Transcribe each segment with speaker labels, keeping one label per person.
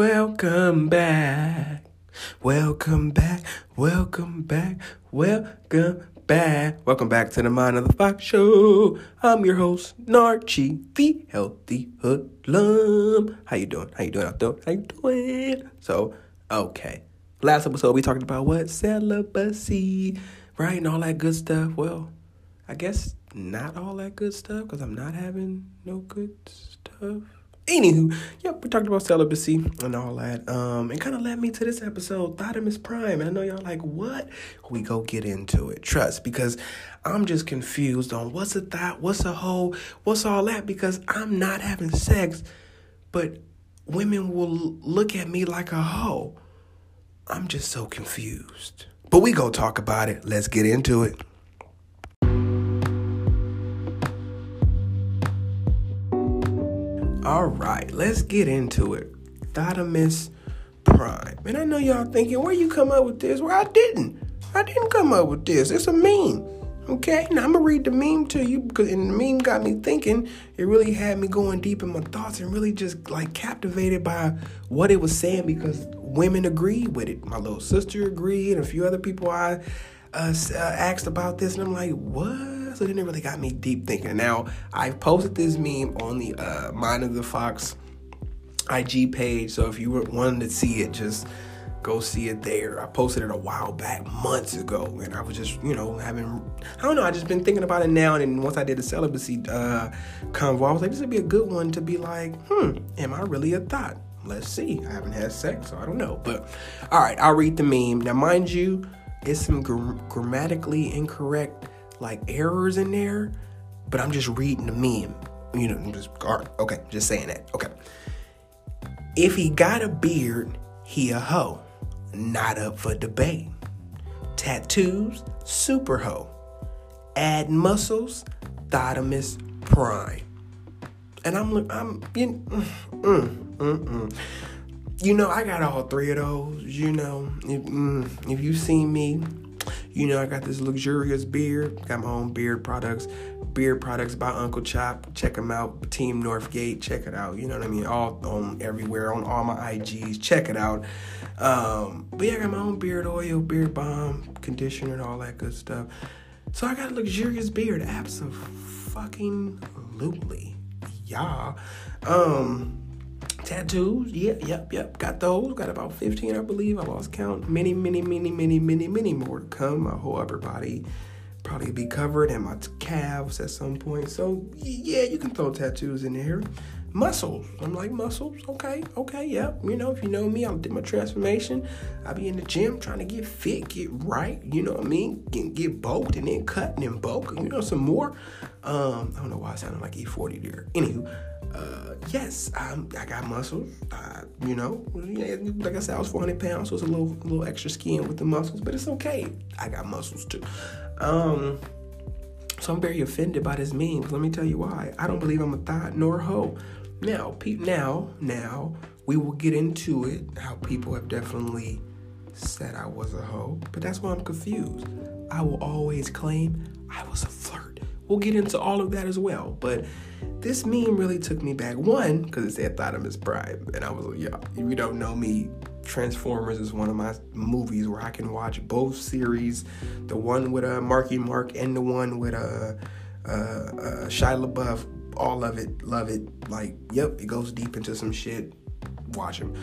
Speaker 1: Welcome back. Welcome back. Welcome back. Welcome back. Welcome back to the Mind of the Fox Show. I'm your host, Narchi, the healthy hoodlum. How you doing? How you doing out there? How you doing? So, okay. Last episode we talked about what? Celibacy, right? And all that good stuff. Well, I guess not all that good stuff because I'm not having no good stuff. Anywho, yep, we talked about celibacy and all that. Um, and kind of led me to this episode, Thotimus Prime. And I know y'all like, what? We go get into it. Trust, because I'm just confused on what's a thought, what's a hoe, what's all that, because I'm not having sex, but women will look at me like a hoe. I'm just so confused. But we go talk about it. Let's get into it. All right, let's get into it. Thotimus Prime. And I know y'all thinking, where you come up with this? Well, I didn't. I didn't come up with this. It's a meme. Okay, now I'm gonna read the meme to you because the meme got me thinking. It really had me going deep in my thoughts and really just like captivated by what it was saying because women agreed with it. My little sister agreed, and a few other people I uh, uh, asked about this, and I'm like, what? So then it really got me deep thinking. Now I posted this meme on the uh, Mind of the Fox IG page, so if you were wanting to see it, just go see it there. I posted it a while back, months ago, and I was just, you know, having, I don't know, I just been thinking about it now. And once I did the celibacy uh, convo, I was like, this would be a good one to be like, hmm, am I really a thought? Let's see. I haven't had sex, so I don't know. But all right, I'll read the meme. Now, mind you, it's some gr- grammatically incorrect like errors in there, but I'm just reading the meme. You know, I'm just all right, okay, just saying that. Okay. If he got a beard, he a hoe. Not up for debate. Tattoos, super hoe. Add muscles, Thotimus prime. And I'm, I'm, you, mm, mm, mm, mm. you know, I got all three of those. You know, if, mm, if you see me, you know, I got this luxurious beard. Got my own beard products. Beard products by Uncle Chop. Check them out. Team Northgate. Check it out. You know what I mean? All on everywhere on all my IGs. Check it out. Um, but yeah, I got my own beard oil, beard balm, conditioner, and all that good stuff. So I got a luxurious beard. Absolutely. Yeah. Um, tattoos. Yeah, yep, yep. Got those. Got about 15, I believe. I lost count. Many, many, many, many, many, many more to come. My whole upper body probably be covered and my calves at some point. So yeah, you can throw tattoos in there. Muscles. I'm like muscles. Okay, okay, yeah. You know, if you know me, I did my transformation. I be in the gym trying to get fit, get right. You know what I mean? Get, get bulked and then cut and then bulk. You know, some more. Um, I don't know why I sounded like E40 there. Anywho, uh, yes, I'm, I got muscles. You know, like I said, I was 400 pounds, so it's a little, a little extra skin with the muscles, but it's okay. I got muscles too. Um, so I'm very offended by this meme. Let me tell you why. I don't believe I'm a thought nor a hoe. Now, pe- now, now, we will get into it. How people have definitely said I was a hoe, but that's why I'm confused. I will always claim I was a flirt. We'll get into all of that as well, but this meme really took me back. One, because it said Thotimus Prime, and I was like, yeah, if you don't know me, Transformers is one of my movies where I can watch both series, the one with uh, Marky Mark and the one with uh, uh, uh, Shia LaBeouf. All of it, love it. Like, yep, it goes deep into some shit. Watch him.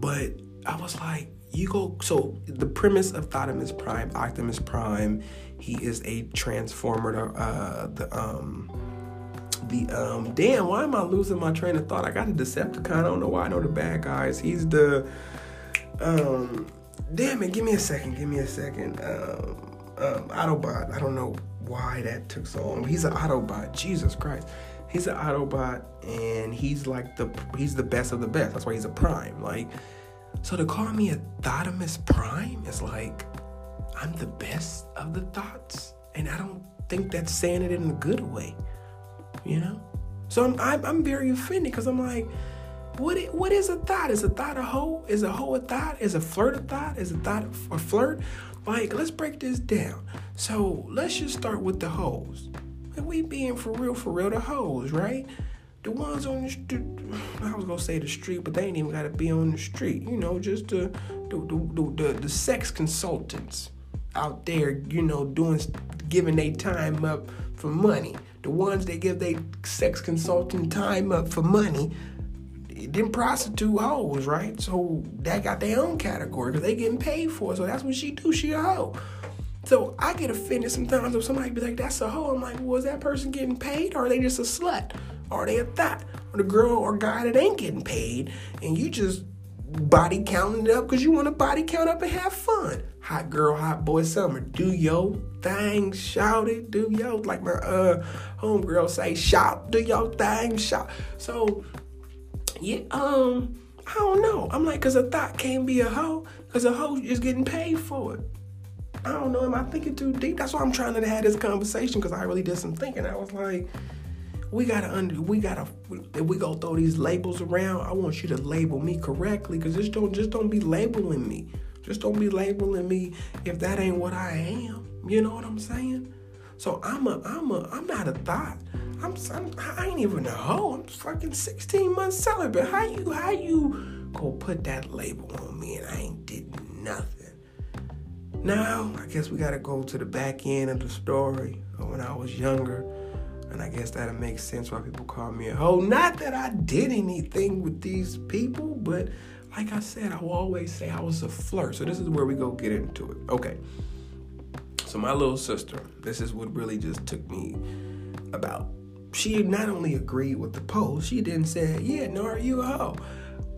Speaker 1: But I was like, you go. So the premise of Thotimus Prime, Optimus Prime, he is a transformer. Uh, the um the um damn why am i losing my train of thought? I got a decepticon. I don't know why i know the bad guys. He's the um damn it give me a second give me a second. Um, um autobot. I don't know why that took so long. He's an autobot. Jesus christ. He's an autobot and he's like the he's the best of the best. That's why he's a prime. Like so to call me a thotimus prime is like i'm the best of the thoughts and i don't think that's saying it in a good way you know? So I'm, I'm, I'm very offended because I'm like, what is, what is a thought? Is a thought a hoe? Is a hoe a thought? Is a flirt a thought? Is a thought a flirt? Like, let's break this down. So let's just start with the hoes. And we being for real, for real, the hoes, right? the ones on the street, I was gonna say the street, but they ain't even gotta be on the street. You know, just the the the, the, the sex consultants out there, you know, doing giving their time up for money. The ones that give their sex consultant time up for money, them prostitute hoes, right? So that got their own category because they getting paid for it. So that's what she do. She a hoe. So I get offended sometimes if somebody be like, that's a hoe. I'm like, well, that person getting paid or are they just a slut? Or are they a thot? Or the girl or guy that ain't getting paid and you just body counting it up because you want to body count up and have fun. Hot girl, hot boy summer. Do yo thing, shout it. Do yo like my uh homegirl say, shout. Do yo thing, shout. So yeah, um, I don't know. I'm like, cause a thot can't be a hoe, cause a hoe is getting paid for it. I don't know. Am I thinking too deep? That's why I'm trying to have this conversation because I really did some thinking. I was like, we gotta under, we gotta. If we go throw these labels around, I want you to label me correctly because just don't just don't be labeling me. Just don't be labeling me if that ain't what I am. You know what I'm saying? So I'm a I'm a I'm not a thot. I'm, I'm I ain't even a hoe. I'm fucking 16 months celibate. How you how you go put that label on me and I ain't did nothing? Now I guess we gotta go to the back end of the story when I was younger. And I guess that'll make sense why people call me a hoe. Not that I did anything with these people, but like I said, I will always say I was a flirt. So this is where we go get into it. Okay. So my little sister, this is what really just took me about she not only agreed with the post, she then said, Yeah, no, are you a hoe?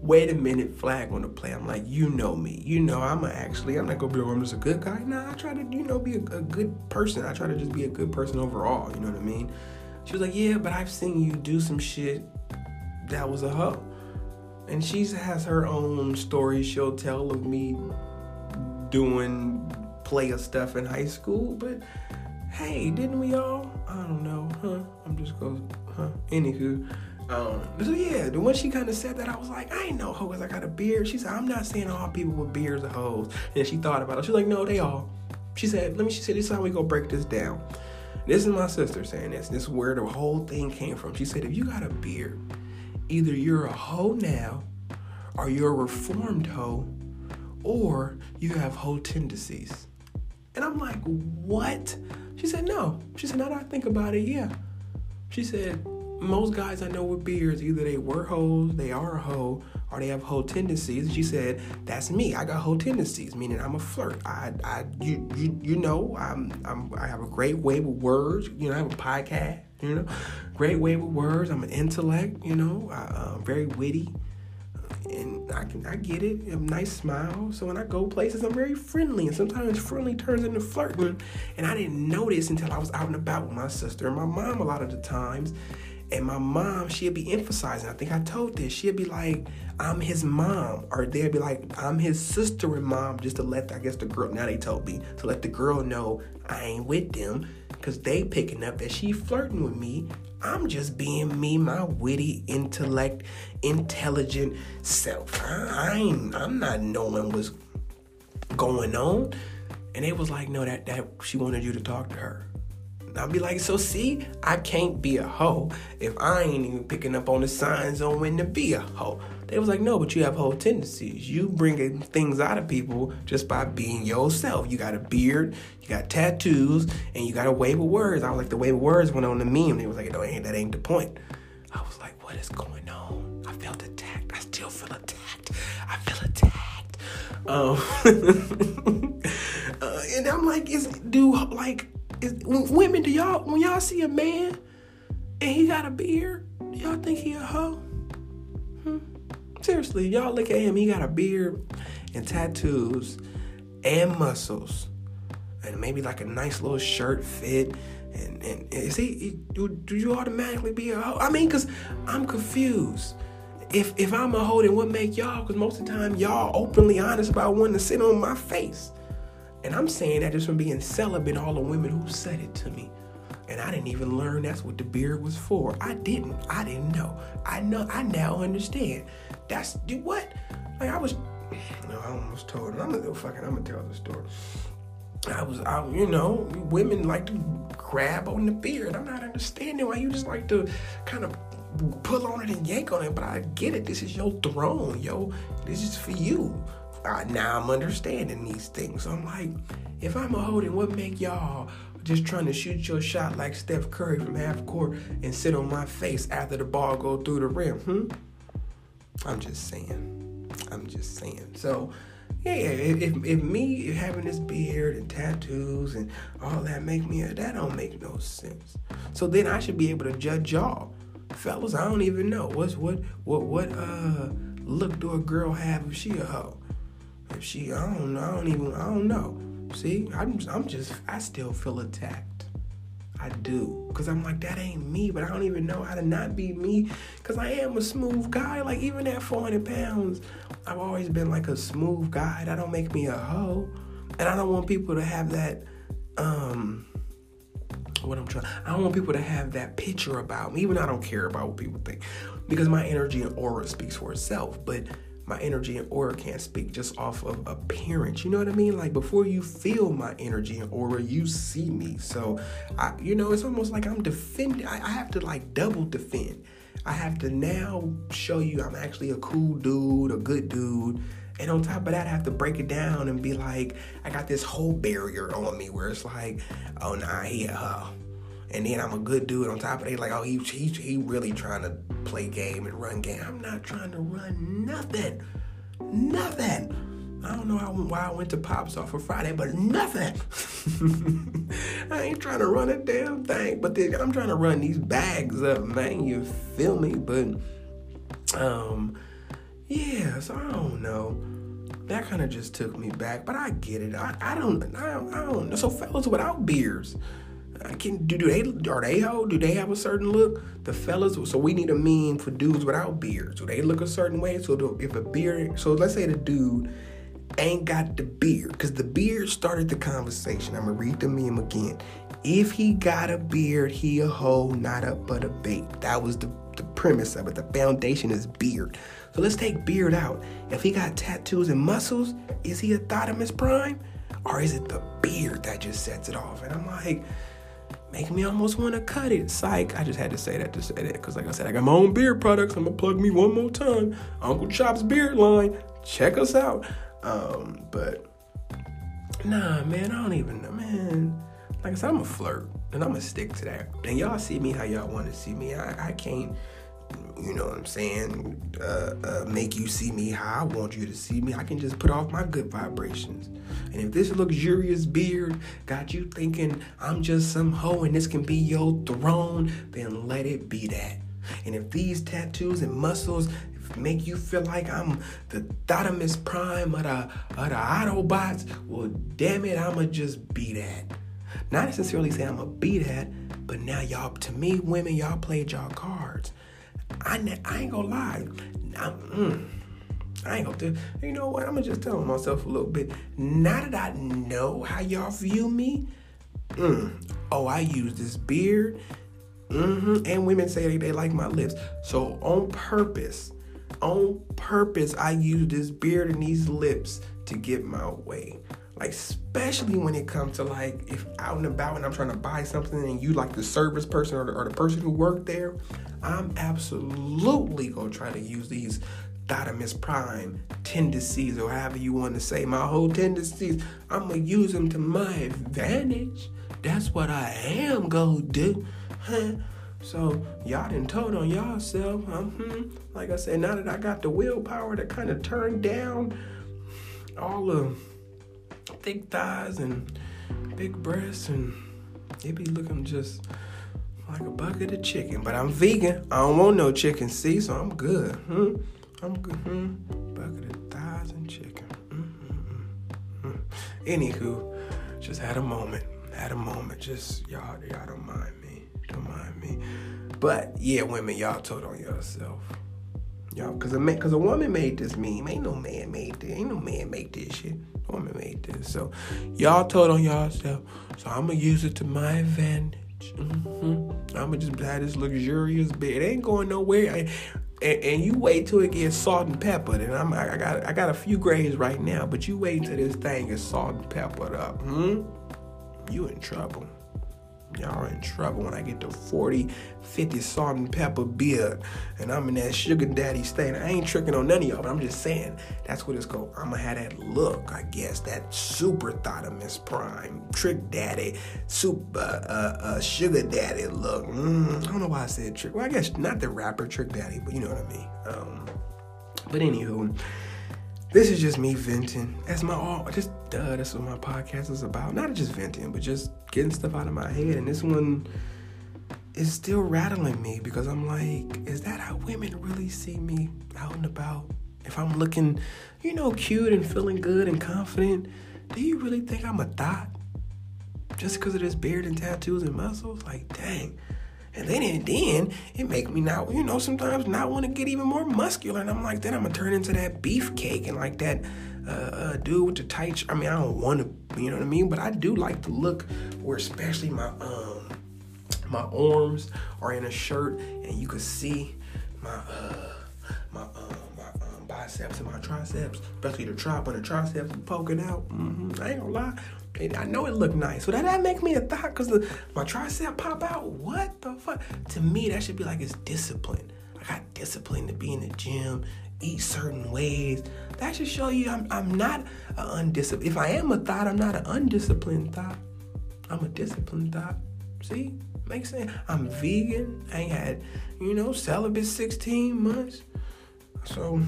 Speaker 1: Wait a minute, flag on the play. I'm like, you know me. You know I'm actually, I'm not gonna be I'm just a good guy. Nah, I try to, you know, be a, a good person. I try to just be a good person overall, you know what I mean? She was like, Yeah, but I've seen you do some shit that was a hoe. And she has her own story she'll tell of me doing player stuff in high school, but hey, didn't we all? I don't know, huh? I'm just going, huh? Anywho, um, so yeah, the one she kind of said that, I was like, I ain't no hoe because I got a beard. She said, I'm not saying all people with beards are hoes. And she thought about it. She's like, no, they all. She said, let me. She said, this is how we go break this down. This is my sister saying this. This is where the whole thing came from. She said, if you got a beard, either you're a hoe now, or you're a reformed hoe, or you have hoe tendencies. And I'm like, what? She said, no. She said, now that I think about it, yeah. She said, most guys I know with beards, either they were hoes, they are a hoe, or they have whole tendencies. She said, that's me. I got whole tendencies, meaning I'm a flirt. I, I, you, you, you know, I'm, I'm, I have a great way with words. You know, I have a podcast. You know, great way with words. I'm an intellect. You know, I, uh, very witty and I can I get it, a nice smile. So when I go places, I'm very friendly, and sometimes friendly turns into flirting. And I didn't notice until I was out and about with my sister and my mom a lot of the times. And my mom, she'd be emphasizing. I think I told this. She'd be like, "I'm his mom," or they'd be like, "I'm his sister and mom," just to let I guess the girl. Now they told me to let the girl know I ain't with them because they picking up that she flirting with me I'm just being me, my witty intellect, intelligent self. I, I ain't, I'm not knowing what's going on. And it was like, no, that that she wanted you to talk to her. I'll be like, so see, I can't be a hoe if I ain't even picking up on the signs on when to be a hoe. They was like, no, but you have hoe tendencies. You bringing things out of people just by being yourself. You got a beard, you got tattoos, and you got a wave with words. I was like, the wave with words went on the meme. They was like, no, ain't that ain't the point. I was like, what is going on? I felt attacked. I still feel attacked. I feel attacked. Um, uh, and I'm like, is do like is, women? Do y'all when y'all see a man and he got a beard, y'all think he a hoe? Hmm? Seriously, y'all look at him. He got a beard and tattoos and muscles, and maybe like a nice little shirt fit. And, and is he? Do, do you automatically be a hoe? I mean, cause I'm confused. If if I'm a hoe, then what make y'all? Cause most of the time y'all openly honest about wanting to sit on my face. And I'm saying that just from being celibate, all the women who said it to me. And I didn't even learn that's what the beard was for. I didn't. I didn't know. I know. I now understand. That's do what. Like I was. No, I almost told. Her. I'm gonna go fucking. I'm gonna tell the story. I was out. You know, women like to grab on the beard. I'm not understanding why you just like to kind of pull on it and yank on it, but I get it. This is your throne, yo. This is for you. Uh, now I'm understanding these things. I'm like, if I'm a holding, what make y'all just trying to shoot your shot like Steph Curry from half court and sit on my face after the ball go through the rim? Hmm. I'm just saying. I'm just saying. So yeah, if, if me having this beard and tattoos and all that make me that don't make no sense. So then I should be able to judge y'all, fellas. I don't even know what's what what what uh look do a girl have if she a hoe? If she I don't know I don't even I don't know. See, I'm I'm just I still feel attacked. I do. Cause I'm like, that ain't me, but I don't even know how to not be me. Cause I am a smooth guy. Like even at 400 pounds, I've always been like a smooth guy. That don't make me a hoe. And I don't want people to have that, um, what I'm trying. I don't want people to have that picture about me. Even I don't care about what people think, because my energy and aura speaks for itself. But my energy and aura can't speak just off of appearance. You know what I mean? Like before you feel my energy and aura, you see me. So, I, you know, it's almost like I'm defending. I, I have to like double defend. I have to now show you I'm actually a cool dude, a good dude. And on top of that, I have to break it down and be like, I got this whole barrier on me where it's like, oh nah, he hoe. And then I'm a good dude on top of it. Like, oh, he, he, he really trying to play game and run game. I'm not trying to run nothing. Nothing. I don't know why I went to Pops off for Friday, but nothing. I ain't trying to run a damn thing, but then I'm trying to run these bags up, man. You feel me? But, um, yeah, so I don't know. That kind of just took me back, but I get it. I, I don't, I, I don't know. So fellas without beards, I can do, do they are they ho? Do they have a certain look? The fellas, so we need a meme for dudes without beards. Do they look a certain way? So if a beard, so let's say the dude ain't got the beard, because the beard started the conversation. I'm gonna read the meme again. If he got a beard, he a hoe, not a but a bait. That was the, the premise of it. The foundation is beard. So let's take beard out. If he got tattoos and muscles, is he a thought prime? Or is it the beard that just sets it off? And I'm like, make me almost want to cut it. Psych. I just had to say that to say that because, like I said, I got my own beard products. I'm gonna plug me one more time. Uncle Chop's beard line. Check us out. Um, but nah, man, I don't even know, man. Like I said, I'm a flirt, and I'm gonna stick to that. And y'all see me how y'all want to see me. I, I can't you know what I'm saying, uh, uh, make you see me how I want you to see me. I can just put off my good vibrations. And if this luxurious beard got you thinking I'm just some hoe and this can be your throne, then let it be that. And if these tattoos and muscles make you feel like I'm the Thotimus Prime of the, of the Autobots, well, damn it, I'ma just be that. Not necessarily say I'ma be that, but now y'all, to me, women, y'all played y'all cards. I, I ain't gonna lie. I, mm, I ain't gonna do. You know what? I'm gonna just tell myself a little bit. Now that I know how y'all view me, mm, oh, I use this beard. Mm-hmm. And women say they, they like my lips. So on purpose, on purpose, I use this beard and these lips to get my way. Like especially when it comes to like if out and about and I'm trying to buy something and you like the service person or the, or the person who worked there, I'm absolutely gonna try to use these Thotimus Prime tendencies or however you want to say my whole tendencies. I'm gonna use them to my advantage. That's what I am gonna do. Huh? So y'all didn't told on y'allself. hmm Like I said, now that I got the willpower to kind of turn down all the thick thighs and big breasts, and it be looking just like a bucket of chicken. But I'm vegan. I don't want no chicken, see, so I'm good. Hmm? I'm good. Hmm? Bucket of thighs and chicken. Mm-hmm. Anywho, just had a moment. Had a moment. Just y'all, y'all don't mind me. Don't mind me. But yeah, women, y'all told on yourself. Y'all, cause a man, cause a woman made this meme. Ain't no man made this. Ain't no man make this shit. Woman made this. So y'all told on yourself. So I'm gonna use it to my advantage. Mm-hmm. I'm gonna just have this luxurious bed. It ain't going nowhere. I, and, and, you wait till it gets salt and peppered. And I'm, I got, I got a few grays right now, but you wait till this thing is salt and peppered up. Hmm? You in trouble. Y'all in trouble when I get to 40, 50 salt and pepper beard and I'm in that sugar daddy state. I ain't tricking on none of y'all, but I'm just saying that's what it's called. I'm gonna have that look, I guess, that super Thotimus Prime, trick daddy, super uh, uh, sugar daddy look. Mm, I don't know why I said trick. Well, I guess not the rapper trick daddy, but you know what I mean. Um, but anywho, this is just me venting. That's my all. Just duh. That's what my podcast is about. Not just venting, but just getting stuff out of my head. And this one is still rattling me because I'm like, is that how women really see me out and about? If I'm looking, you know, cute and feeling good and confident, do you really think I'm a thought? Just because of this beard and tattoos and muscles? Like, dang. And then and then it make me now, you know, sometimes not want to get even more muscular. And I'm like, then I'm gonna turn into that beefcake and like that uh, uh, dude with the tight. I mean, I don't want to, you know what I mean, but I do like the look where, especially my um my arms are in a shirt and you can see my uh biceps and my triceps, especially the trap and the triceps poking out. Mm-hmm. I ain't gonna lie. And I know it looked nice. So that, that make me a thought because my tricep pop out. What the fuck? To me, that should be like it's discipline. I got discipline to be in the gym, eat certain ways. That should show you I'm, I'm not an undisciplined. If I am a thought, I'm not an undisciplined thought. I'm a disciplined thought. See? Makes sense. I'm vegan. I ain't had, you know, celibate 16 months. So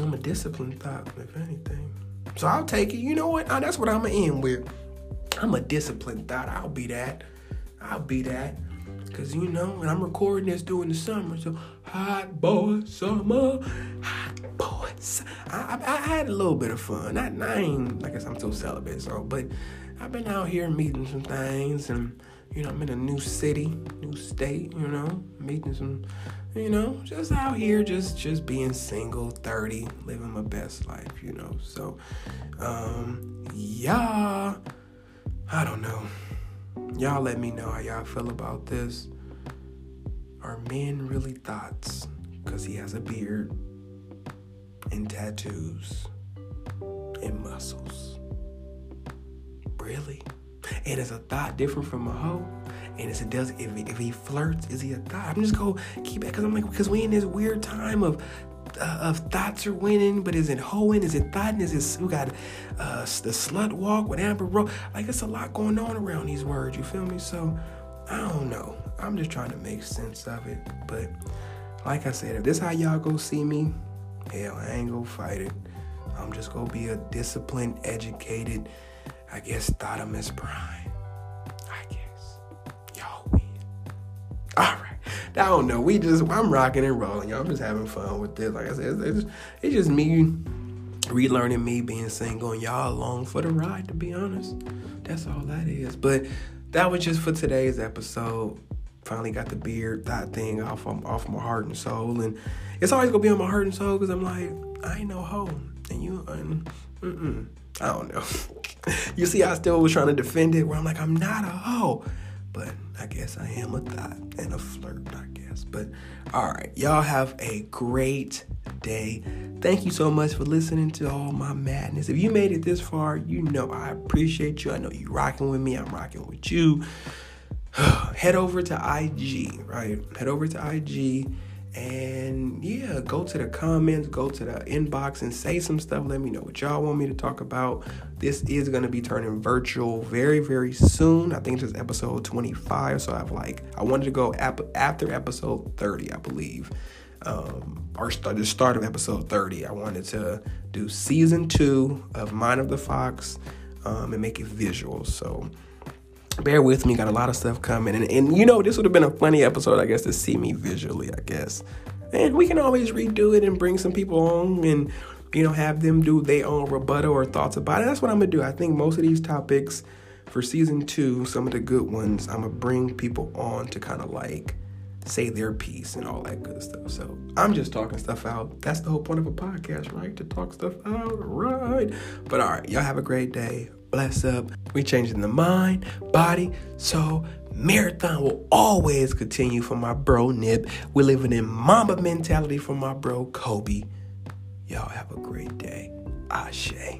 Speaker 1: I'm a disciplined thought, if anything. So I'll take it. You know what? Oh, that's what I'm gonna end with. I'm a disciplined thought. I'll be that. I'll be that. Cause you know, and I'm recording this during the summer, so hot boy summer, hot boy. I, I, I, had a little bit of fun. Not, I ain't, I said, I'm so celibate, so but I've been out here meeting some things, and you know, I'm in a new city, new state, you know, meeting some you know, just out here, just just being single, 30, living my best life, you know. So, um, yeah, I don't know. Y'all let me know how y'all feel about this. Are men really thoughts? Because he has a beard and tattoos and muscles. Really? And is a thought different from a hoe? And it's a does if, if he flirts, is he a thought? I'm just gonna keep it because I'm like because we in this weird time of uh, of thoughts are winning, but is it hoeing? Is it thought? Is it we got uh, the slut walk with Amber Rose? Like it's a lot going on around these words. You feel me? So I don't know. I'm just trying to make sense of it. But like I said, if this how y'all go see me, hell, I ain't gonna fight it. I'm just gonna be a disciplined, educated, I guess, Thotimus Prime. I guess. Y'all win. All right. I don't know. We just, I'm rocking and rolling. Y'all. I'm just having fun with this. Like I said, it's, it's just me relearning me being single and y'all along for the ride, to be honest. That's all that is. But that was just for today's episode. Finally got the beard, that thing off um, off my heart and soul. And it's always gonna be on my heart and soul because I'm like, I ain't no hoe. And you, and, mm-mm. I don't know. you see, I still was trying to defend it where I'm like, I'm not a hoe. But I guess I am a thought and a flirt, I guess. But all right, y'all have a great day. Thank you so much for listening to all my madness. If you made it this far, you know I appreciate you. I know you rocking with me. I'm rocking with you. Head over to IG, right? Head over to IG and yeah, go to the comments, go to the inbox and say some stuff. Let me know what y'all want me to talk about. This is going to be turning virtual very, very soon. I think it's episode 25. So I've like, I wanted to go ap- after episode 30, I believe. Um, or start, the start of episode 30. I wanted to do season two of Mind of the Fox um, and make it visual. So, bear with me got a lot of stuff coming. And, and you know this would have been a funny episode i guess to see me visually i guess. And we can always redo it and bring some people on and you know have them do their own rebuttal or thoughts about it. That's what i'm gonna do. I think most of these topics for season two some of the good ones i'm gonna bring people on to kind of like say their piece and all that good stuff. So i'm just talking stuff out. That's the whole point of a podcast right? To talk stuff out right? But all right y'all have a great day bless up. We changing the mind, body, soul. Marathon will always continue for my bro Nip. We're living in Mamba mentality for my bro Kobe. Y'all have a great day. Ashe.